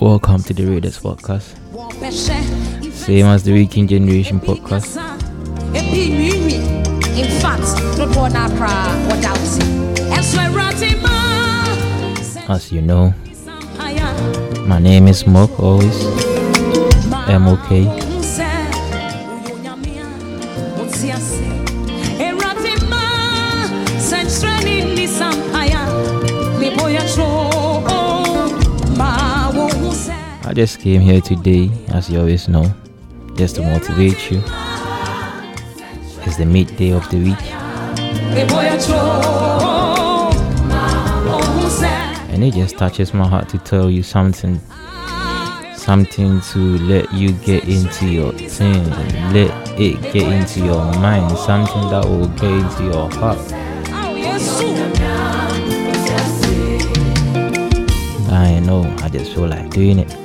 Welcome to the Raiders podcast. Same as the Weekend Generation podcast. As you know, my name is Mok always. MOK. I just came here today, as you always know, just to motivate you. It's the midday of the week. And it just touches my heart to tell you something. Something to let you get into your thing, let it get into your mind, something that will get into your heart. I know, I just feel like doing it.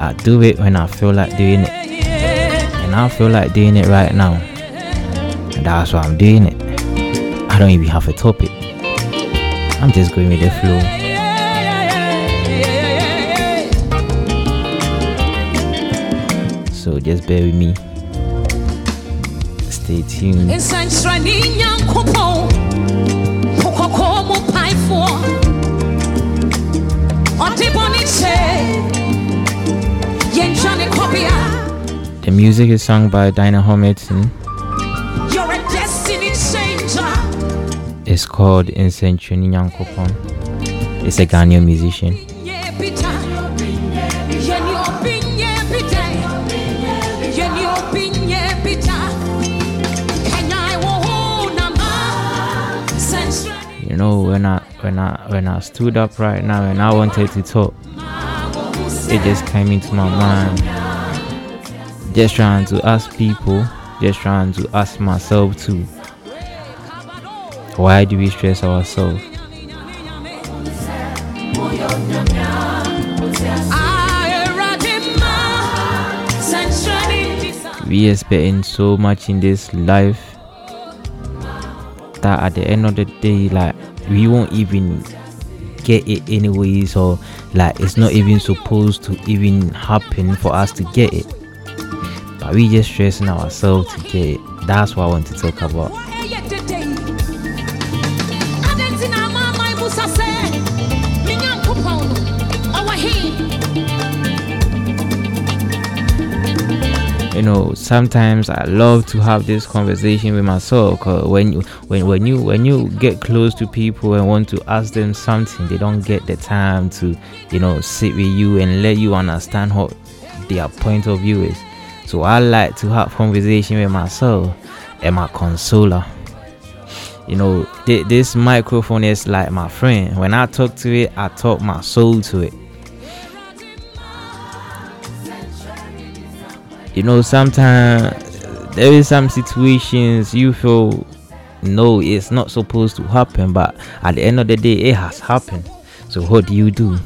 I do it when I feel like doing it. And I feel like doing it right now. And that's why I'm doing it. I don't even have a topic. I'm just going with the flow. So just bear with me. Stay tuned. The music is sung by Diana Hamilton. You're a destiny changer. It's called Insenchuni Nyankopon. It's a Ghanaian musician. You know when I when I when I stood up right now and I wanted to talk, it just came into my mind just trying to ask people, just trying to ask myself too. Why do we stress ourselves? We expecting so much in this life that at the end of the day, like we won't even get it anyways, or like it's not even supposed to even happen for us to get it. Are we just stressing ourselves to get? That's what I want to talk about. you know sometimes i love to have this conversation with myself when you when when you when you get close to people and want to ask them something they don't get the time to you know sit with you and let you understand what their point of view is so I like to have conversation with myself and my consoler. You know, th- this microphone is like my friend. When I talk to it, I talk my soul to it. You know, sometimes there is some situations you feel no, it's not supposed to happen, but at the end of the day, it has happened. So what do you do?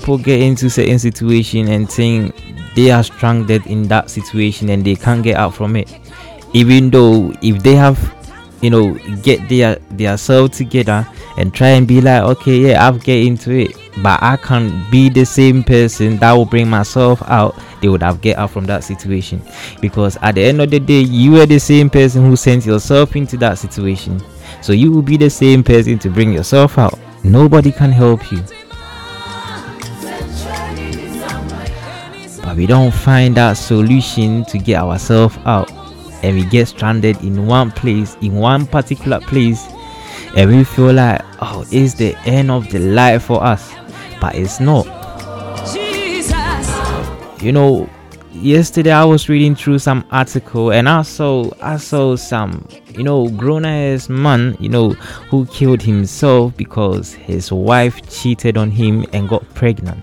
People get into certain situation and think they are stranded in that situation and they can't get out from it. Even though if they have you know get their their self together and try and be like okay yeah i've get into it but i can't be the same person that will bring myself out they would have get out from that situation. Because at the end of the day you are the same person who sent yourself into that situation. So you will be the same person to bring yourself out. Nobody can help you but we don't find that solution to get ourselves out. And we get stranded in one place in one particular place. And we feel like oh it's the end of the life for us. But it's not. Jesus. you know yesterday i was reading through some article and i saw i saw some you know grown ass man you know who killed himself because his wife cheated on him and got pregnant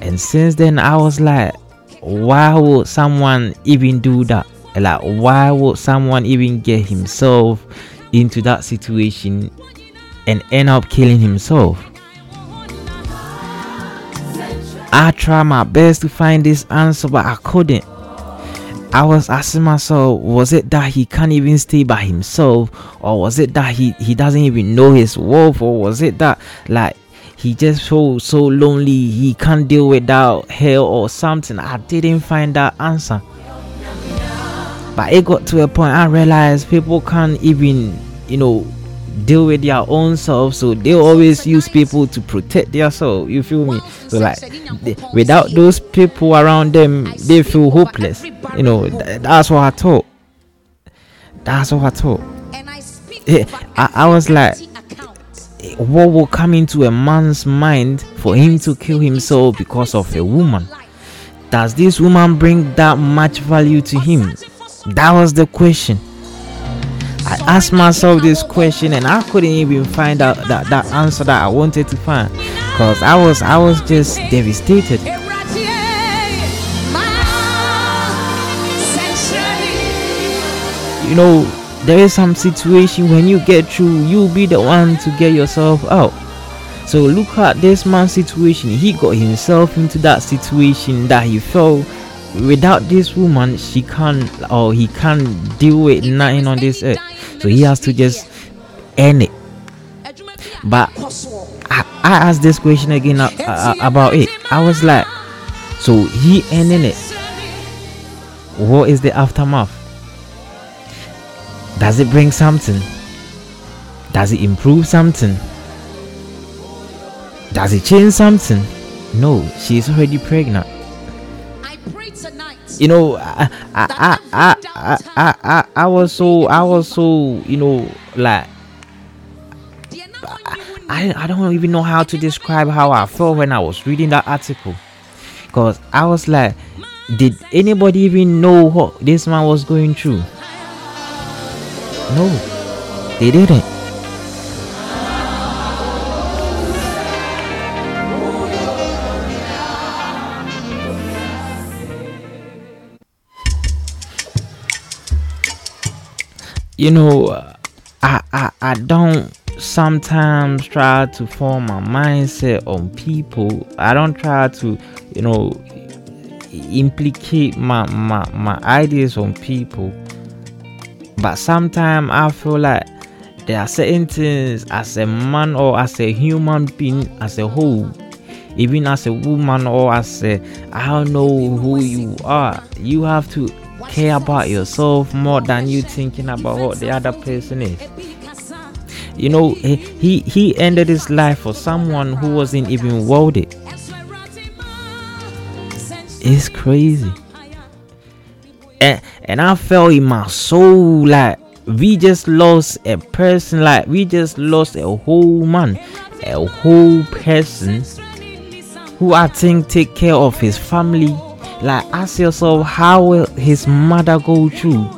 and since then, I was like, why would someone even do that? Like, why would someone even get himself into that situation and end up killing himself? I tried my best to find this answer, but I couldn't. I was asking myself, was it that he can't even stay by himself, or was it that he he doesn't even know his worth, or was it that like he just feels so lonely he can't deal without her or something? I didn't find that answer. But it got to a point I realized people can't even, you know, deal with their own self. So they always use people to protect their soul you feel me? So like they, without those people around them they feel hopeless. You know th- that's what i thought. That's what i thought. I, I was like what will come into a man's mind for him to kill himself because of a woman? Does this woman bring that much value to him? That was the question. I asked myself this question and I couldn't even find out that, that answer that I wanted to find. Because I was I was just devastated. You know, there is some situation when you get through, you'll be the one to get yourself out. So look at this man's situation. He got himself into that situation that he felt without this woman she can't or he can't deal with nothing on this earth. So he has to just end it. But I, I asked this question again uh, uh, about it. I was like so he ending it. What is the aftermath does it bring something? Does it improve something? Does it change something? No she's already pregnant. You know I, I I, I I I I was so I was so you know like I, I don't even know how to describe how I felt when I was reading that article. Because I was like did anybody even know what this man was going through no. they didn't you know I, I i don't sometimes try to form my mindset on people. I don't try to you know implicate my my, my ideas on people but sometimes i feel like there are certain things as a man or as a human being as a whole even as a woman or as a i don't know who you are you have to care about yourself more than you thinking about what the other person is. You know he he ended his life for someone who wasn't even worthy it's crazy and and i felt in my soul like we just lost a person like we just lost a whole man a whole person who i think take care of his family. Like ask yourself how will his mother go through?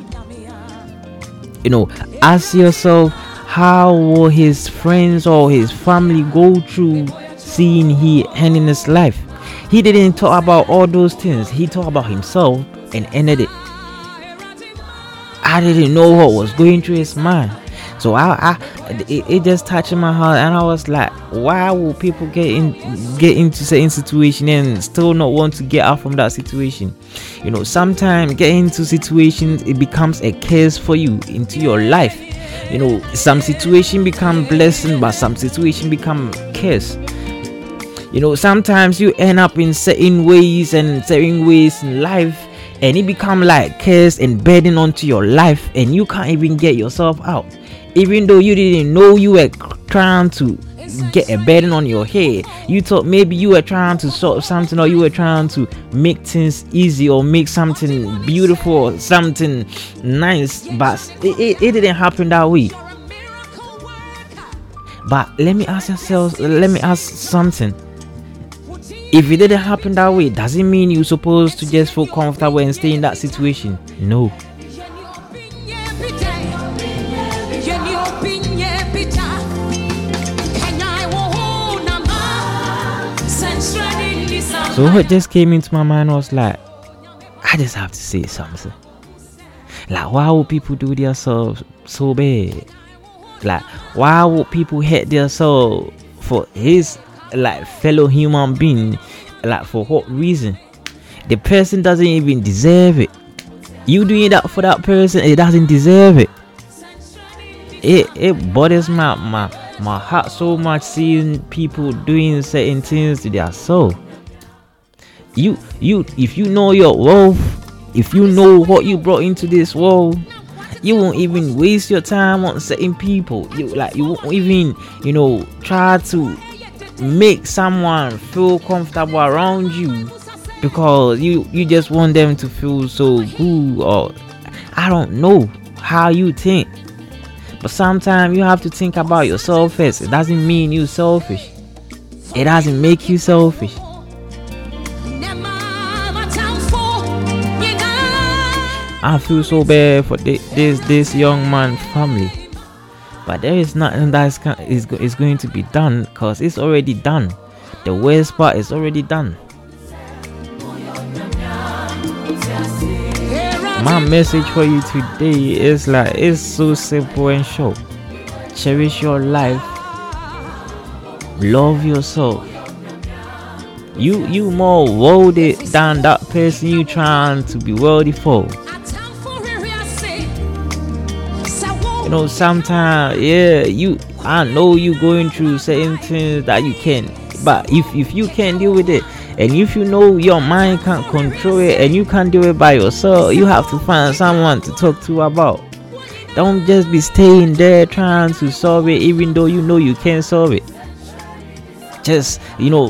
You know ask yourself how will his friends or his family go through seeing he ending his life? He didn't talk about all those things. He talked about himself and ended it i didn't know what was going through his mind so I, I it, it, just touched my heart, and I was like, why will people get in get into certain situation and still not want to get out from that situation? You know, sometimes getting into situations it becomes a curse for you into your life. You know, some situation become blessing, but some situation become curse you know sometimes you end up in certain ways and certain ways in life and it become like curse and burden onto your life and you can't even get yourself out. Even though you didn't know you were trying to get a burden on your head you thought maybe you were trying to solve something or you were trying to make things easy or make something beautiful or something nice but it, it, it didn't happen that way. But let me ask yourselves let me ask something if it didn't happen that way does it mean you're supposed to just feel comfortable and stay in that situation no So what just came into my mind was like, I just have to say something. Like, why would people do themselves so bad? Like, why would people hate soul for his like fellow human being? Like, for what reason? The person doesn't even deserve it. You doing that for that person, it doesn't deserve it. It it bothers my my my heart so much seeing people doing certain things to their soul. You you if you know your worth, if you know what you brought into this world, you won't even waste your time on certain people. You like you won't even you know try to make someone feel comfortable around you because you you just want them to feel so good or I don't know how you think. But sometimes you have to think about yourself first. It doesn't mean you selfish. It doesn't make you selfish. I feel so bad for this this, this young man family. But there is nothing that is, is going to be done because it's already done. The worst part is already done. My message for you today is like it's so simple and short. Cherish your life. Love yourself. You you more worthy than that person you trying to be worthy for. Know, sometimes yeah, you I know you going through certain things that you can, but if if you can't deal with it, and if you know your mind can't control it and you can't do it by yourself, you have to find someone to talk to about. Don't just be staying there trying to solve it, even though you know you can't solve it. Just you know,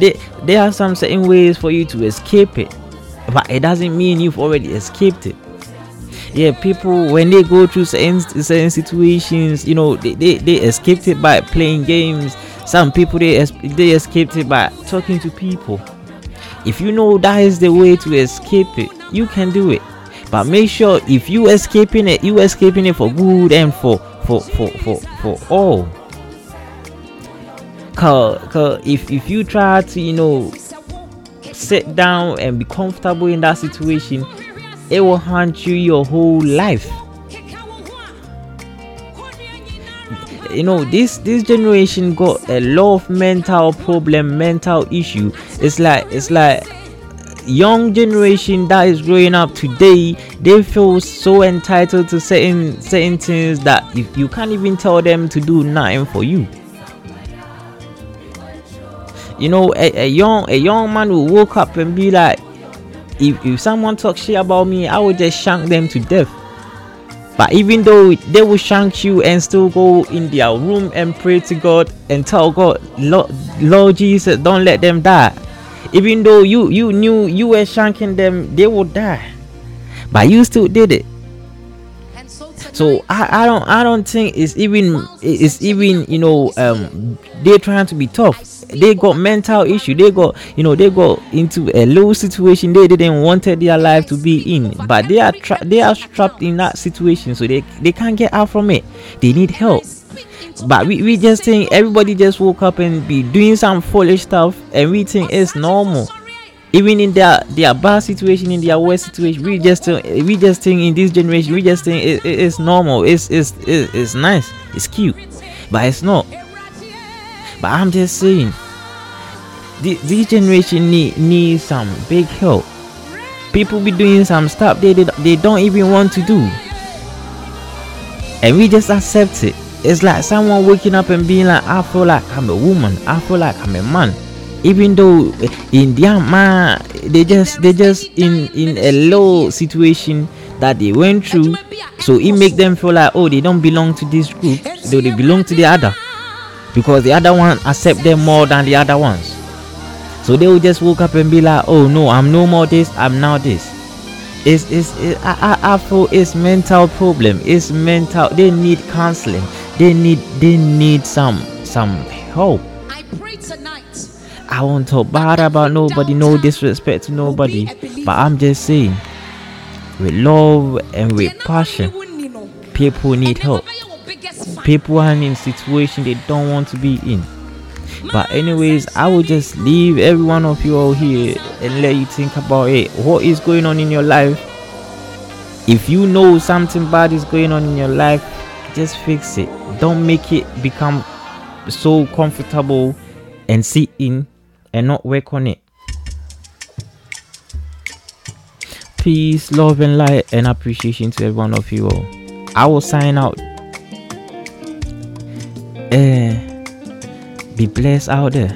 there, there are some certain ways for you to escape it, but it doesn't mean you've already escaped it yeah people when they go through certain, certain situations you know they, they, they escaped it by playing games some people they they escaped it by talking to people. If you know that is the way to escape it, you can do it. But make sure if you escaping it, you escaping it for good and for for for for, for all. Cause, cause if if you try to you know sit down and be comfortable in that situation, it will haunt you your whole life. you know this this generation got a lot of mental problem mental issue it's like it's like young generation that is growing up today they feel so entitled to certain certain things that if you can't even tell them to do nothing for you you know a, a young a young man will woke up and be like if, if someone talks shit about me i will just shank them to death but even though they will shank you and still go in their room and pray to God and tell God, Lord, Lord Jesus, don't let them die. Even though you you knew you were shanking them, they would die. But you still did it. So I, I don't I don't think it's even it's even you know um they're trying to be tough they got mental issue. They got you know they got into a low situation they didn't wanted their life to be in. But they are tra- they are trapped in that situation so they they can't get out from it. They need help. But we, we just think everybody just woke up and be doing some foolish stuff and we think it's normal. Even in their their bad situation in their worst situation we just we just think in this generation we just think it, it, it's normal. It's, it's it's it's nice. It's cute. But it's not but I'm just saying, this, this generation need need some big help. People be doing some stuff they, they they don't even want to do, and we just accept it. It's like someone waking up and being like, I feel like I'm a woman. I feel like I'm a man. Even though eh, in their mind they just they just in in a low situation that they went through, so it make them feel like oh they don't belong to this group, so they belong to the other because the other one accept them more than the other ones. So they will just woke up and be like, "Oh no, I'm no more this. I'm now this." It's it's it, I, I I feel it's mental problem. It's mental. They need counseling. They need they need some some help. I pray tonight. I won't talk bad about nobody, no disrespect to nobody, but I'm just saying, with love and with passion, people need help people are in situation they don't want to be in but anyways i will just leave every one of you all here and let you think about it what is going on in your life if you know something bad is going on in your life just fix it don't make it become so comfortable and sit in and not work on it Peace, love, and light, and appreciation to every one of you all. I will sign out. Be blessed out there.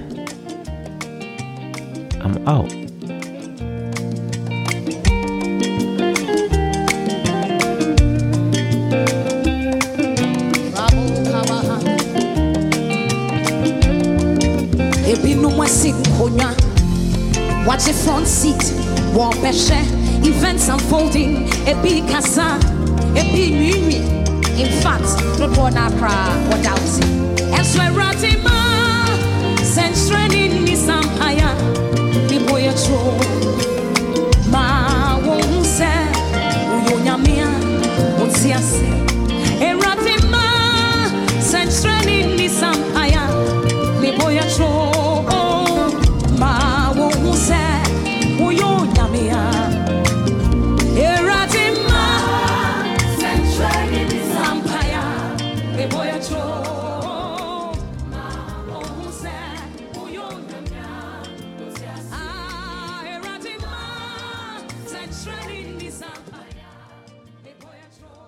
I'm out. nkonnwa wɔagye front seat. Wɔbɛhwɛ events unfolding. Ebi kasa. Ebi nwiinwi in fact dodoɔ no akora wɔda wo se ɛnso awurade sou